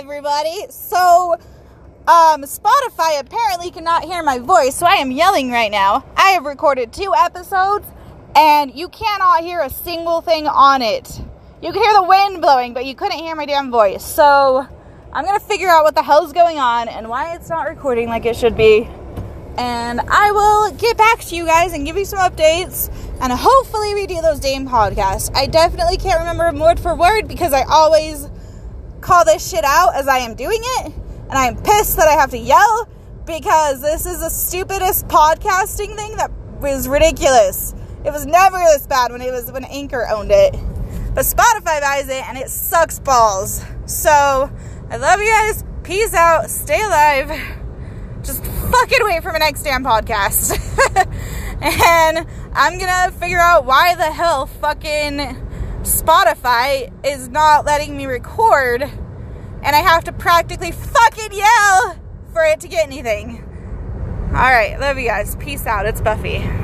everybody. So, um, Spotify apparently cannot hear my voice, so I am yelling right now. I have recorded two episodes, and you cannot hear a single thing on it. You could hear the wind blowing, but you couldn't hear my damn voice. So, I'm gonna figure out what the hell's going on and why it's not recording like it should be. And I will get back to you guys and give you some updates and hopefully redo those damn podcasts. I definitely can't remember word for word because I always call this shit out as I am doing it. And I'm pissed that I have to yell because this is the stupidest podcasting thing that was ridiculous. It was never this bad when it was when Anchor owned it. But Spotify buys it and it sucks balls. So I love you guys. Peace out. Stay alive. Just fucking wait for my next damn podcast. and I'm gonna figure out why the hell fucking Spotify is not letting me record and I have to practically fucking yell for it to get anything. All right, love you guys. Peace out. It's Buffy.